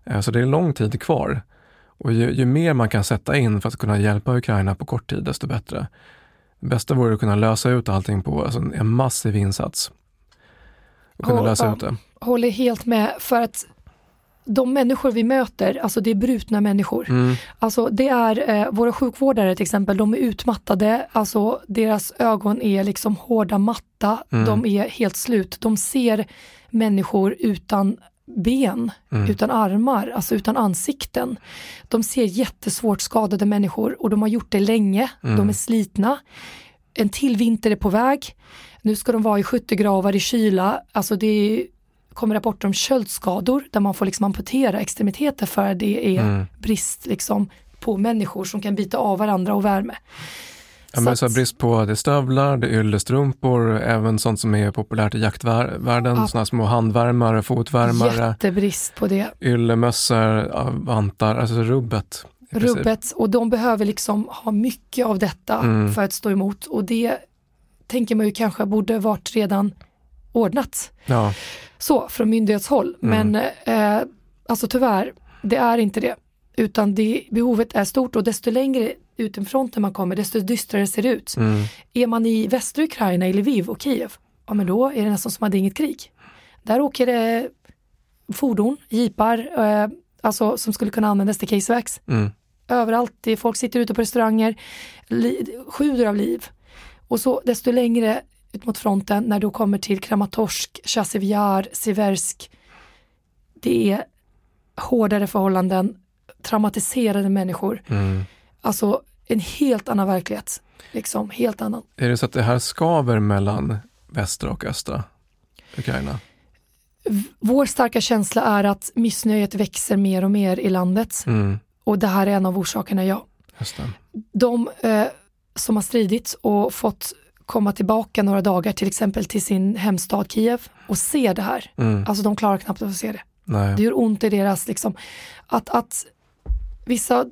S1: Eh, så det är lång tid kvar. Och ju, ju mer man kan sätta in för att kunna hjälpa Ukraina på kort tid, desto bättre. Det bästa vore att kunna lösa ut allting på alltså en, massiv insats. Och kunna
S2: Och,
S1: lösa ut det.
S2: Håller helt med för att de människor vi möter, alltså det är brutna människor.
S1: Mm,
S2: Alltså det är eh, våra sjukvårdare till exempel, de är utmattade, alltså deras ögon är liksom hårda matta,
S1: Mm.
S2: de är helt slut. De ser människor utan ben,
S1: mm,
S2: utan armar, alltså utan ansikten. De ser jättesvårt skadade människor och de har gjort det länge,
S1: Mm.
S2: de är slitna. En till vinter är på väg. Nu ska de vara i skyttegravar i kyla, alltså det är, kommer rapporter om köldskador där man får liksom amputera extremiteter för det är
S1: mm,
S2: brist liksom på människor som kan byta av varandra och värme.
S1: Ja, men så brist på det stövlar, det yllestrumpor, även sånt som är populärt i jaktvärlden, ja. sådana små handvärmare, fotvärmare.
S2: Jättebrist på det.
S1: Yllemössor, vantar, alltså rubbet.
S2: Rubbet och de behöver liksom ha mycket av detta mm. för att stå emot och det tänker man ju kanske borde varit redan ordnat.
S1: Ja.
S2: Så, från myndighetshåll. Mm. Men eh, alltså tyvärr, det är inte det. Utan det, behovet är stort och desto längre fronten man kommer, desto dystrare ser det ut. Mm. Är man i västra Ukraina, i Lviv och Kiev, ja men då är det nästan som att det är inget krig. Där åker det fordon, jeepar, eh, alltså som skulle kunna användas till casewax. Mm. Överallt, folk sitter ute på restauranger, li, sjuder av liv. Och så desto längre ut mot fronten, när du kommer till Kramatorsk, Chasiv Siversk, det är hårdare förhållanden, traumatiserade människor. Mm. Alltså en helt annan verklighet. Liksom, helt annan.
S1: Är det så att det här skaver mellan västra och östra Ukraina?
S2: Vår starka känsla är att missnöjet växer mer och mer i landet. Mm. Och det här är en av orsakerna, ja. De eh, som har stridit och fått komma tillbaka några dagar till exempel till sin hemstad Kiev och se det här. Mm. Alltså de klarar knappt att se det.
S1: Nej.
S2: Det gör ont i deras, liksom, att, att vissa,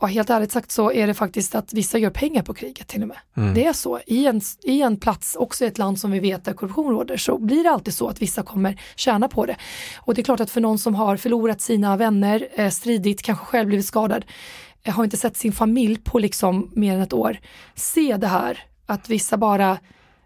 S2: ja, helt ärligt sagt så är det faktiskt att vissa gör pengar på kriget till och med. Mm. Det är så, I en, i en plats, också i ett land som vi vet där korruption råder, så blir det alltid så att vissa kommer tjäna på det. Och det är klart att för någon som har förlorat sina vänner, eh, stridit, kanske själv blivit skadad, eh, har inte sett sin familj på liksom mer än ett år, se det här, att vissa bara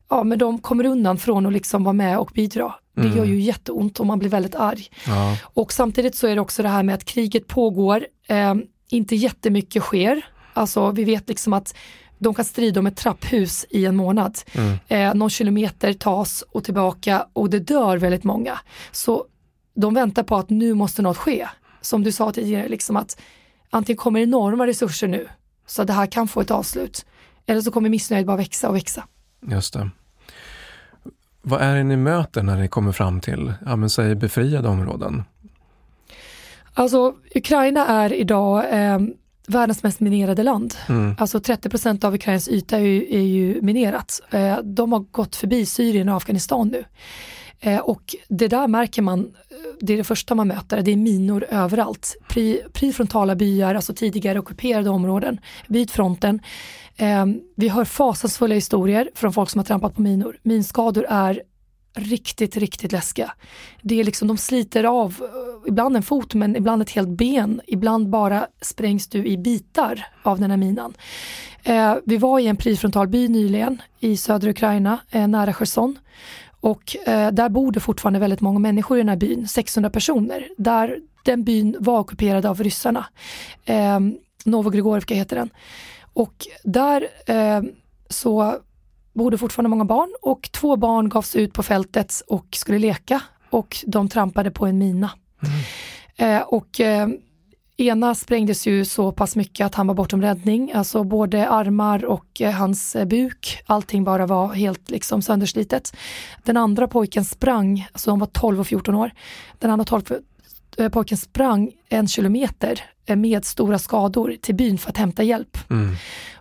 S2: ja men de kommer undan från att liksom vara med och bidra. Det mm. gör ju jätteont och man blir väldigt arg.
S1: Ja.
S2: Och samtidigt så är det också det här med att kriget pågår, eh, inte jättemycket sker. Alltså vi vet liksom att de kan strida om ett trapphus i en månad. Mm. Eh, någon kilometer tas och tillbaka och det dör väldigt många. Så de väntar på att nu måste något ske. Som du sa tidigare, liksom att antingen kommer enorma resurser nu så det här kan få ett avslut. Eller så kommer missnöjet bara växa och växa.
S1: Just det. Vad är det ni möter när ni kommer fram till, ja men säg befriade områden?
S2: Alltså Ukraina är idag eh, världens mest minerade land. Mm. Alltså 30% av Ukrainas yta är ju, är ju minerat. Eh, de har gått förbi Syrien och Afghanistan nu. Eh, och det där märker man, eh, det är det första man möter, det är minor överallt. Pri, prifrontala byar, alltså tidigare ockuperade områden vid fronten. Eh, vi hör fasansfulla historier från folk som har trampat på minor. Minskador är riktigt, riktigt läskiga. Det är liksom, de sliter av, eh, ibland en fot men ibland ett helt ben. Ibland bara sprängs du i bitar av den här minan. Eh, vi var i en prifrontal by nyligen i södra Ukraina, eh, nära Cherson. Och eh, där bor det fortfarande väldigt många människor i den här byn, 600 personer. Där den byn var ockuperad av ryssarna. Eh, Novogrigorivka heter den. Och där eh, så bodde fortfarande många barn och två barn gavs ut på fältet och skulle leka och de trampade på en mina. Mm. Eh, och eh, ena sprängdes ju så pass mycket att han var bortom räddning, alltså både armar och eh, hans eh, buk, allting bara var helt liksom sönderslitet. Den andra pojken sprang, alltså de var 12 och 14 år, den andra 12 eh, pojken sprang en kilometer med stora skador till byn för att hämta hjälp.
S1: Mm.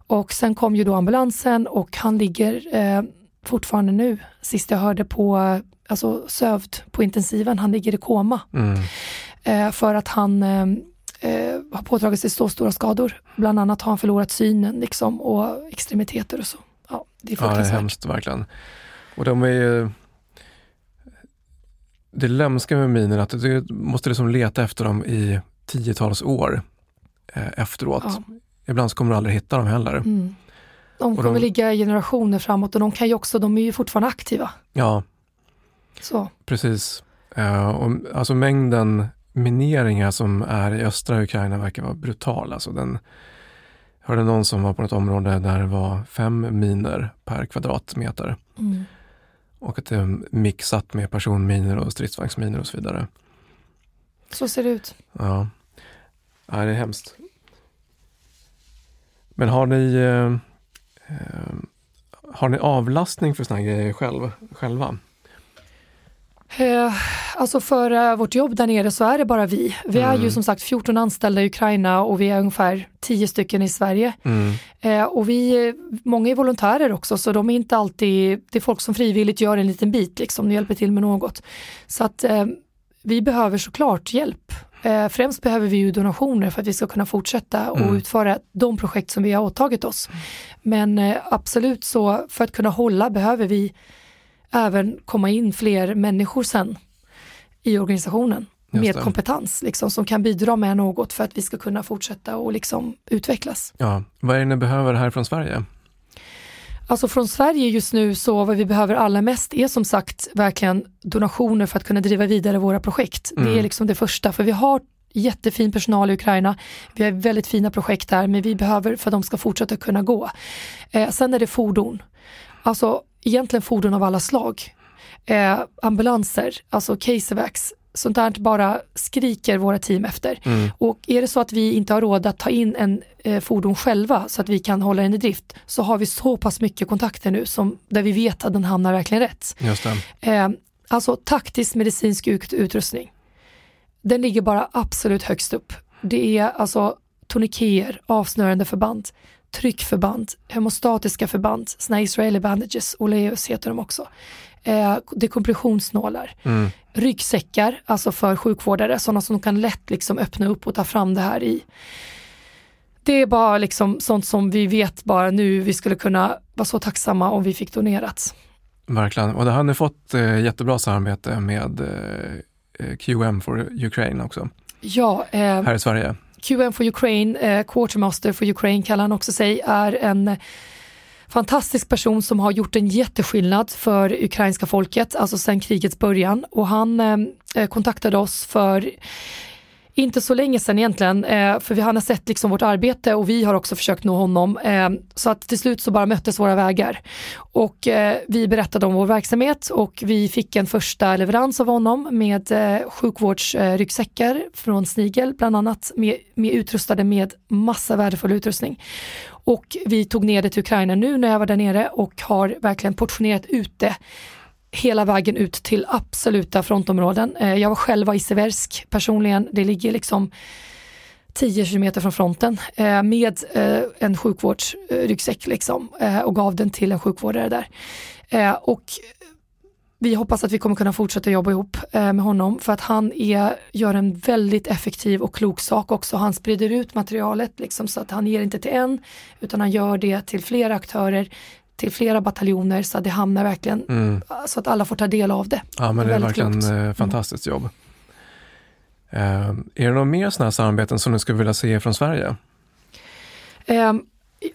S2: Och sen kom ju då ambulansen och han ligger eh, fortfarande nu, sist jag hörde på, alltså sövd på intensiven, han ligger i koma.
S1: Mm.
S2: Eh, för att han eh, eh har pådragit sig så stora skador. Bland annat har han förlorat synen liksom, och extremiteter och så. Ja, det är
S1: Ja, det är hemskt verkligen. Och de är ju det lömska med miner att du måste liksom leta efter dem i tiotals år eh, efteråt. Ja. Ibland så kommer du aldrig hitta dem heller.
S2: Mm. De kommer de, ligga generationer framåt och de kan ju också, de är ju fortfarande aktiva.
S1: Ja,
S2: så.
S1: precis. Uh, och, alltså mängden mineringar som är i östra Ukraina verkar vara brutal. Alltså den, jag hörde någon som var på ett område där det var fem miner per kvadratmeter.
S2: Mm.
S1: Och att det är mixat med personminer och stridsvagnsminer och så vidare.
S2: Så ser det ut.
S1: Ja, ja det är hemskt. Men har ni, eh, eh, har ni avlastning för sådana grejer själv, själva?
S2: Eh, Alltså för uh, vårt jobb där nere så är det bara vi. Vi mm. är ju mm. som sagt 14 anställda i Ukraina och vi är ungefär 10 stycken i Sverige. Mm. Uh, och vi, många är volontärer också så de är inte alltid, det är folk som frivilligt gör en liten bit liksom, de hjälper till med något. Så att vi behöver såklart hjälp. främst behöver vi ju donationer för att vi ska kunna fortsätta och mm. utföra de projekt som vi har åtagit oss. Men absolut så, för att kunna hålla behöver vi även komma in fler människor sen i organisationen med kompetens liksom, som kan bidra med något för att vi ska kunna fortsätta och liksom utvecklas.
S1: Ja. Vad är det ni behöver här från Sverige?
S2: Alltså från Sverige just nu så vad vi behöver allra mest är som sagt verkligen donationer för att kunna driva vidare våra projekt. Mm. Det är mm. liksom det första, för vi har jättefin personal i Ukraina. Vi har väldigt fina projekt här, men vi behöver för att de ska fortsätta kunna gå. Eh, sen är det fordon. Alltså egentligen fordon av alla slag eh, ambulanser, alltså casevacs, sånt där bara skriker våra team efter. Mm. Och är det så att vi inte har råd att ta in en eh, fordon själva så att vi kan hålla den i drift så har vi så pass mycket kontakter nu som, där vi vet att den hamnar verkligen rätt.
S1: Just
S2: eh, alltså taktisk medicinsk utrustning. Den ligger bara absolut högst upp. Det är alltså toniker, avsnörande förband, tryckförband, hemostatiska förband, såna Israeli bandages, Oleus heter de också eh, dekompressionsnålar, mm. ryggsäckar, alltså för sjukvårdare, sådana som kan lätt liksom öppna upp och ta fram det här i. Det är bara liksom sånt som vi vet bara nu, vi skulle kunna vara så tacksamma om vi fick donerat.
S1: Verkligen, och det har ni fått eh, jättebra samarbete med eh, eh QM for Ukraine också.
S2: Ja.
S1: Eh, här i Sverige.
S2: QM for Ukraine, eh, Quartermaster for Ukraine kallar han också sig, är en fantastisk person som har gjort en jätteskillnad för ukrainska folket, alltså sedan krigets början. Och han eh, eh kontaktade oss för inte så länge sedan egentligen, eh, för vi har sett liksom vårt arbete och vi har också försökt nå honom. Eh, så att till slut så bara möttes våra vägar. Och eh, vi berättade om vår verksamhet och vi fick en första leverans av honom med eh, sjukvårdsryggsäckar eh, från Snigel, bland annat med, med utrustade med massa värdefull utrustning. Och vi tog ner det till Ukraina nu när jag var där nere och har verkligen portionerat ut det hela vägen ut till absoluta frontområden. Eh, jag var själva i Seversk personligen, det ligger liksom 10 kilometer från fronten eh, med eh, en sjukvårdsryggsäck liksom och gav den till en sjukvårdare där. Och vi hoppas att vi kommer kunna fortsätta jobba ihop med honom för att han är, gör en väldigt effektiv och klok sak också. Han sprider ut materialet liksom, så att han ger inte till en utan han gör det till flera aktörer till flera bataljoner så att det hamnar verkligen mm. så att alla får ta del av det.
S1: Ja men det är verkligen klokt. Eh, mm. fantastiskt jobb. Uh, är det några mer sådana här samarbeten som du skulle vilja se från Sverige?
S2: Um,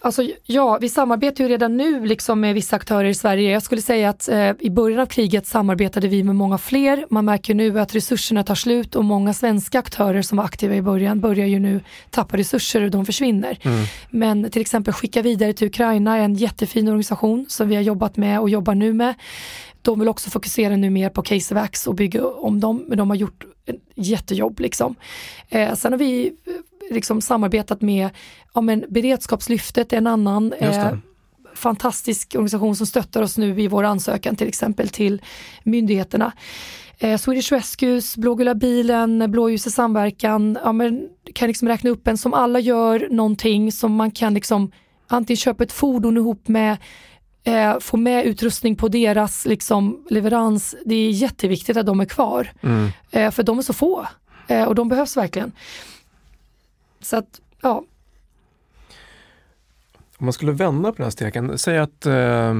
S2: Alltså, ja, vi samarbetar ju redan nu liksom med vissa aktörer i Sverige. Jag skulle säga att eh, i början av kriget samarbetade vi med många fler. Man märker nu att resurserna tar slut och många svenska aktörer som var aktiva i början börjar ju nu tappa resurser och de försvinner. Mm. Men till exempel Skicka vidare till Ukraina är en jättefin organisation som vi har jobbat med och jobbar nu med. De vill också fokusera nu mer på casevax och bygga om dem, men de har gjort ett jättejobb liksom. Eh, sen har vi liksom samarbetat med, ja men Beredskapslyftet är en annan eh, fantastisk organisation som stöttar oss nu i vår ansökan till exempel till myndigheterna. Eh, Swedish Rescues, Blågula bilen, Blåljusets samverkan, ja men kan liksom räkna upp en som alla gör någonting som man kan liksom antingen köpa ett fordon ihop med eh, få med utrustning på deras liksom, leverans. Det är jätteviktigt att de är kvar. Mm. Eh, för de är så få eh, och de behövs verkligen. Så att, ja.
S1: Om man skulle vända på den här steken, säg att eh,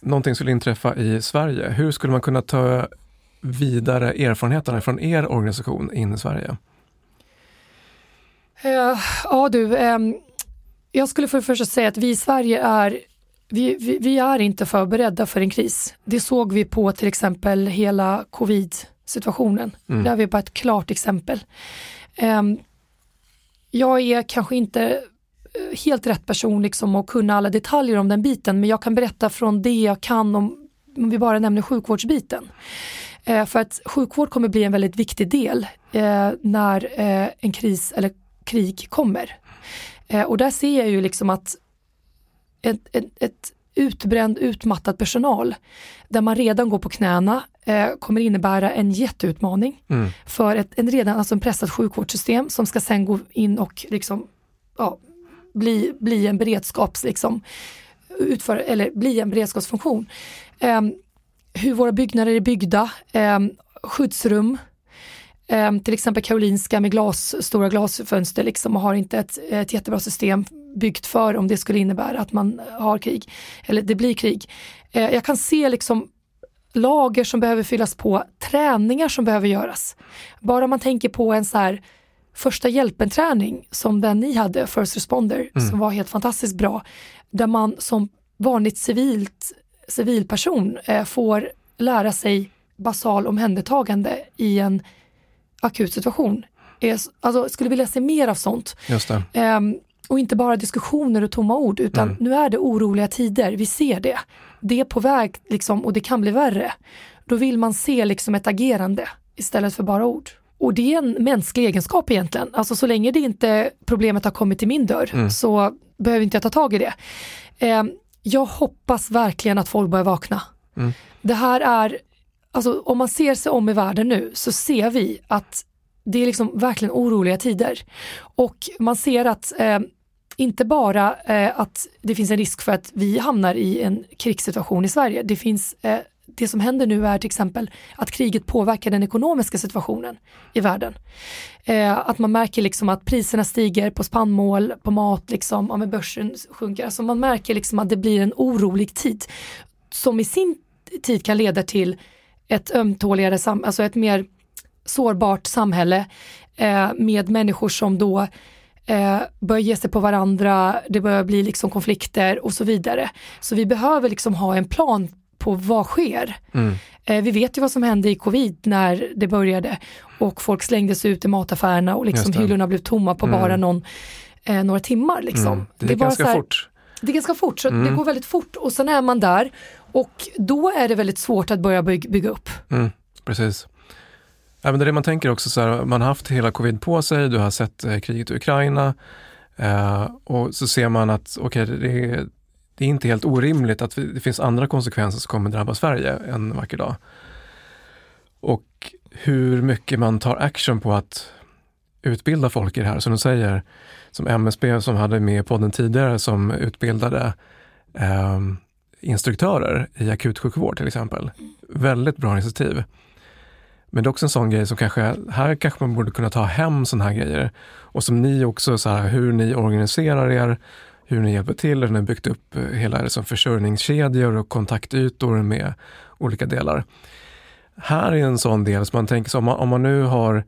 S1: någonting skulle inträffa i Sverige. Hur skulle man kunna ta vidare erfarenheterna från er organisation in i Sverige?
S2: Uh, ja du, um, jag skulle för det första säga att vi i Sverige är vi, vi, vi, är inte förberedda för en kris. Det såg vi på till exempel hela covid-situationen. Mm. Där vi bara ett klart exempel. Um, jag är kanske inte eh, helt rätt person liksom att kunna alla detaljer om den biten men jag kan berätta från det jag kan om, om vi bara nämner sjukvårdsbiten. Eh, för att sjukvård kommer bli en väldigt viktig del eh, när eh, en kris eller krig kommer. Eh, och där ser jag ju liksom att ett, ett, ett utbränd, utmattad personal där man redan går på knäna eh, kommer innebära en jätteutmaning mm. för ett en redan alltså en pressat sjukvårdssystem som ska sen gå in och liksom, ja, bli, bli en beredskaps, liksom, utför, eller bli en beredskapsfunktion. Eh, hur våra byggnader är byggda, eh, skyddsrum, eh, till exempel Karolinska med glas, stora glasfönster liksom, och har inte ett, ett jättebra system byggt för om det skulle innebära att man har krig, eller det blir krig. Eh, jag kan se liksom lager som behöver fyllas på, träningar som behöver göras. Bara man tänker på en så här första hjälpen-träning som den ni hade, First Responder, mm. som var helt fantastiskt bra, där man som vanligt civilt, civilperson eh, får lära sig basal omhändertagande i en akut situation. Jag alltså, skulle vilja se mer av sånt.
S1: Just det.
S2: Um, och inte bara diskussioner och tomma ord, utan mm. nu är det oroliga tider, vi ser det. Det är på väg liksom, och det kan bli värre. Då vill man se liksom ett agerande istället för bara ord. Och det är en mänsklig egenskap egentligen. Alltså så länge det inte problemet har kommit till min dörr mm. så behöver inte jag ta tag i det. Eh, jag hoppas verkligen att folk börjar vakna. Mm. Det här är, alltså om man ser sig om i världen nu så ser vi att det är liksom verkligen oroliga tider. Och man ser att eh, inte bara eh, att det finns en risk för att vi hamnar i en krigssituation i Sverige. Det finns eh, det som händer nu är till exempel att kriget påverkar den ekonomiska situationen i världen. Eh, att man märker liksom att priserna stiger på spannmål, på mat, liksom, om börsen sjunker. Alltså man märker liksom att det blir en orolig tid som i sin tid kan leda till ett ömtåligare, alltså ett mer sårbart samhälle eh, med människor som då eh, börjar ge sig på varandra, det börjar bli liksom konflikter och så vidare. Så vi behöver liksom ha en plan på vad sker. Mm. Eh, vi vet ju vad som hände i covid när det började och folk slängdes ut i mataffärerna och liksom hyllorna blev tomma på mm. bara någon, eh, några timmar. Liksom. Mm.
S1: Det är, det ganska här, fort.
S2: Det är ganska fort, så det mm. går väldigt fort och sen är man där och då är det väldigt svårt att börja bygga, bygga upp.
S1: Mm, precis. Ja, men det är det man tänker också, så här, man har haft hela covid på sig, du har sett eh, kriget i Ukraina eh, och så ser man att okay, det, det är inte helt orimligt att det finns andra konsekvenser som kommer drabba Sverige en vacker dag. Och hur mycket man tar action på att utbilda folk i det här. Som du säger, som MSB som hade med podden tidigare som utbildade eh, instruktörer i akutsjukvård till exempel. Väldigt bra initiativ. Men det är också en sån grej som kanske, här kanske man borde kunna ta hem såna här grejer. Och som ni också, så här, hur ni organiserar er, hur ni hjälper till, hur ni har byggt upp eh, hela liksom försörjningskedjor och kontaktytor med olika delar. Här är en sån del som man tänker så om man, om man nu har,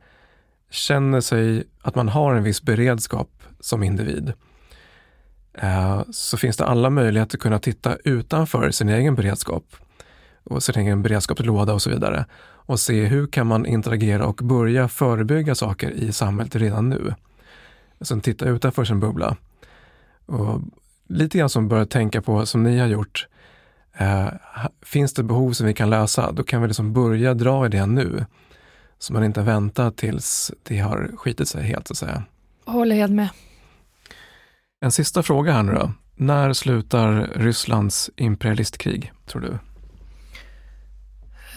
S1: känner sig att man har en viss beredskap som individ, eh, så finns det alla möjligheter att kunna titta utanför sin egen beredskap och sin egen beredskapslåda och så vidare och se hur kan man interagera och börja förebygga saker i samhället redan nu. Sen titta utanför sin bubbla. Och lite grann som börja tänka på, som ni har gjort, eh, finns det behov som vi kan lösa, då kan vi liksom börja dra i det nu. Så man inte väntar tills det har skitit sig helt så att säga.
S2: Håller helt med.
S1: En sista fråga här nu då. När slutar Rysslands imperialistkrig, tror du?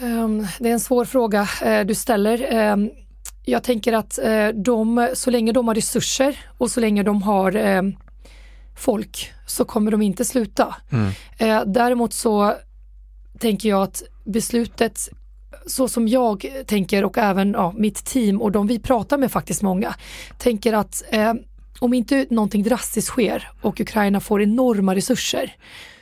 S2: Um, det är en svår fråga uh, du ställer. Um, jag tänker att uh, de, så länge de har resurser och så länge de har um, folk så kommer de inte sluta. Mm. Uh, däremot så tänker jag att beslutet så som jag tänker och även ja, mitt team och de vi pratar med faktiskt många, tänker att eh, om inte någonting drastiskt sker och Ukraina får enorma resurser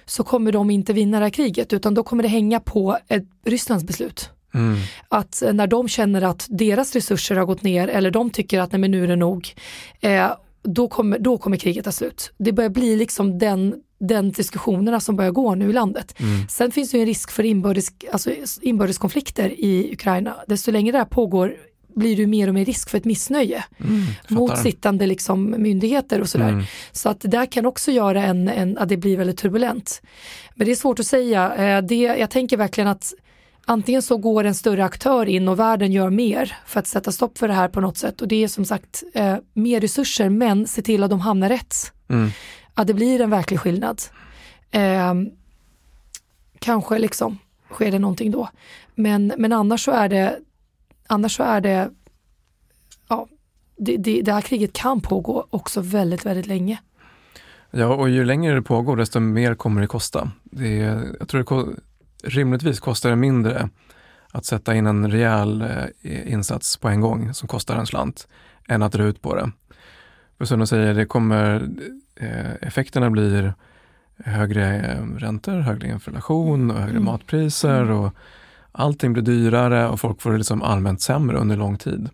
S2: så kommer de inte vinna det här kriget utan då kommer det hänga på ett Rysslands beslut. Mm. Att när de känner att deras resurser har gått ner eller de tycker att nej men nu är det nog, eh, då, kommer, då kommer kriget ta slut. Det börjar bli liksom den, den diskussionerna som börjar gå nu i landet. Mm. Sen finns det en risk för inbördes, alltså inbördeskonflikter i Ukraina. Desto längre det här pågår blir det mer och mer risk för ett missnöje mm, mot sittande liksom, myndigheter och sådär. Mm. Så att det där kan också göra en, en, att det blir väldigt turbulent. Men det är svårt att säga. Eh, det, jag tänker verkligen att antingen så går en större aktör in och världen gör mer för att sätta stopp för det här på något sätt och det är som sagt eh, mer resurser men se till att de hamnar rätt. Mm. Att det blir en verklig skillnad. Eh, kanske liksom sker det någonting då. Men, men annars så är det, annars så är det, ja, det, det, det här kriget kan pågå också väldigt, väldigt länge.
S1: Ja, och ju längre det pågår desto mer kommer det kosta. Det, jag tror det rimligtvis kostar det mindre att sätta in en rejäl eh, insats på en gång som kostar en slant än att dra ut på det. För som du säger, det kommer, eh, effekterna blir högre eh, räntor, högre inflation och högre mm. matpriser mm. och allting blir dyrare och folk får det liksom allmänt sämre under lång tid.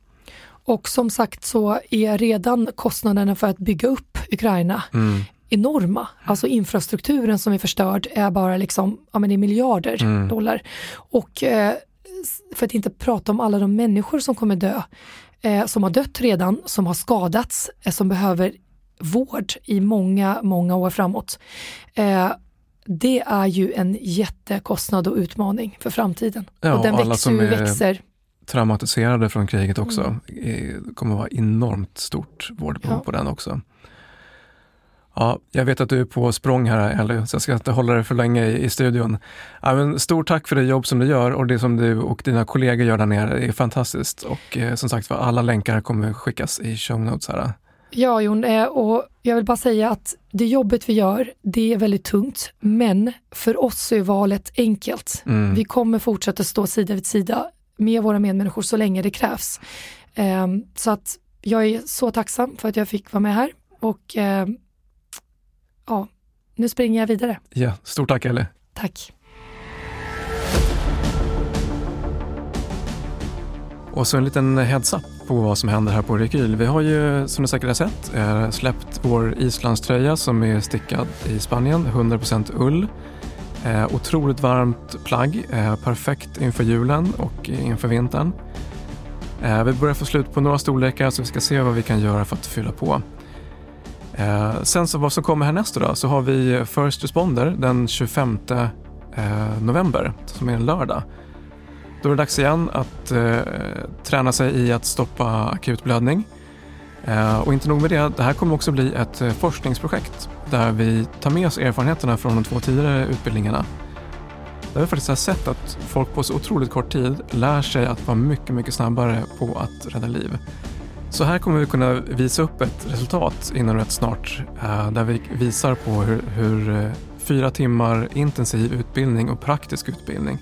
S2: Och som sagt så är redan kostnaderna för att bygga upp Ukraina mm. enorma. Alltså infrastrukturen som är förstörd är bara liksom, ja men det är miljarder mm. dollar. Och eh, för att inte prata om alla de människor som kommer dö, eh, som har dött redan, som har skadats, eh, som behöver vård i många, många år framåt. Eh, det är ju en jättekostnad och utmaning för framtiden.
S1: Ja,
S2: och den
S1: alla
S2: växer
S1: som
S2: är
S1: växer. traumatiserade från kriget också. Mm. Det kommer vara enormt stort vårdbehov ja. på den också. Ja, jag vet att du är på språng här Ellie, så jag ska inte hålla dig för länge i, i studion. Ja, men stort tack för det jobb som du gör och det som du och dina kollegor gör där nere. Det är fantastiskt och eh, som sagt för alla länkar kommer skickas i show notes här.
S2: Ja, Jon, eh, och jag vill bara säga att det jobbet vi gör, det är väldigt tungt, men för oss är valet enkelt. Mm. Vi kommer fortsätta stå sida vid sida med våra medmänniskor så länge det krävs. Ehm, så att jag är så tacksam för att jag fick vara med här och ehm, ja, nu springer jag vidare.
S1: Ja, stort tack Ellie.
S2: Tack.
S1: Och så en liten heads-up på vad som händer här på Rekyl. Vi har ju, som ni säkert har sett, eh, släppt vår islandströja som är stickad i Spanien, 100% ull. Eh, otroligt varmt plagg, eh, perfekt inför julen och inför vintern. Vi börjar få slut på några storlekar så vi ska se vad vi kan göra för att fylla på. Sen så vad som kommer härnäst då, så har vi First Responder den 25 november, som är en lördag. Då är det dags igen att eh, träna sig i att stoppa akutblödning. Eh, och inte nog med det, det här kommer också bli ett eh, forskningsprojekt där vi tar med oss erfarenheterna från de två tidigare utbildningarna. Där vi faktiskt har sett att folk på så otroligt kort tid lär sig att vara mycket, mycket snabbare på att rädda liv. Så här kommer vi kunna visa upp ett resultat inom rätt snart eh, där vi visar på hur, hur eh, fyra timmar intensiv utbildning och praktisk utbildning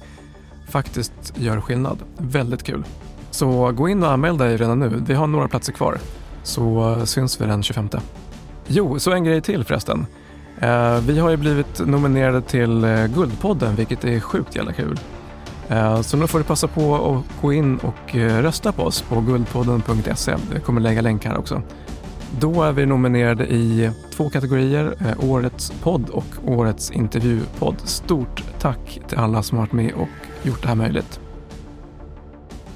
S1: faktiskt gör skillnad. Väldigt kul. Så gå in och anmäl dig redan nu. Vi har några platser kvar. Så eh, syns vi den 25. Jo, så en grej till förresten. Eh, vi har ju blivit nominerade till eh, Guldpodden, vilket är sjukt jävla kul. Så nu får du passa på att gå in och rösta på oss på guldpodden.se. Jag kommer lägga länkar också. Då är vi nominerade i två kategorier, Årets podd och Årets intervjupodd. Stort tack till alla som har varit med och gjort det här möjligt.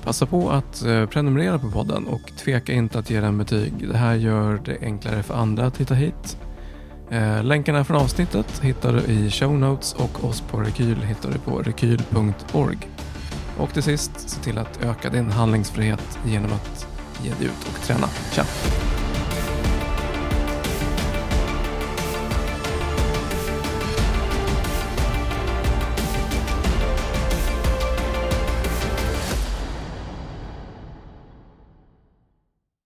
S1: Passa på att eh, prenumerera på podden och tveka inte att ge den betyg. Det här gör det enklare för andra att hitta hit. Eh, länkarna från avsnittet hittar du i show notes och oss på Rekyl hittar du på rekyl.org. Och till sist, se till att öka din handlingsfrihet genom att ge dig ut och träna. Tja!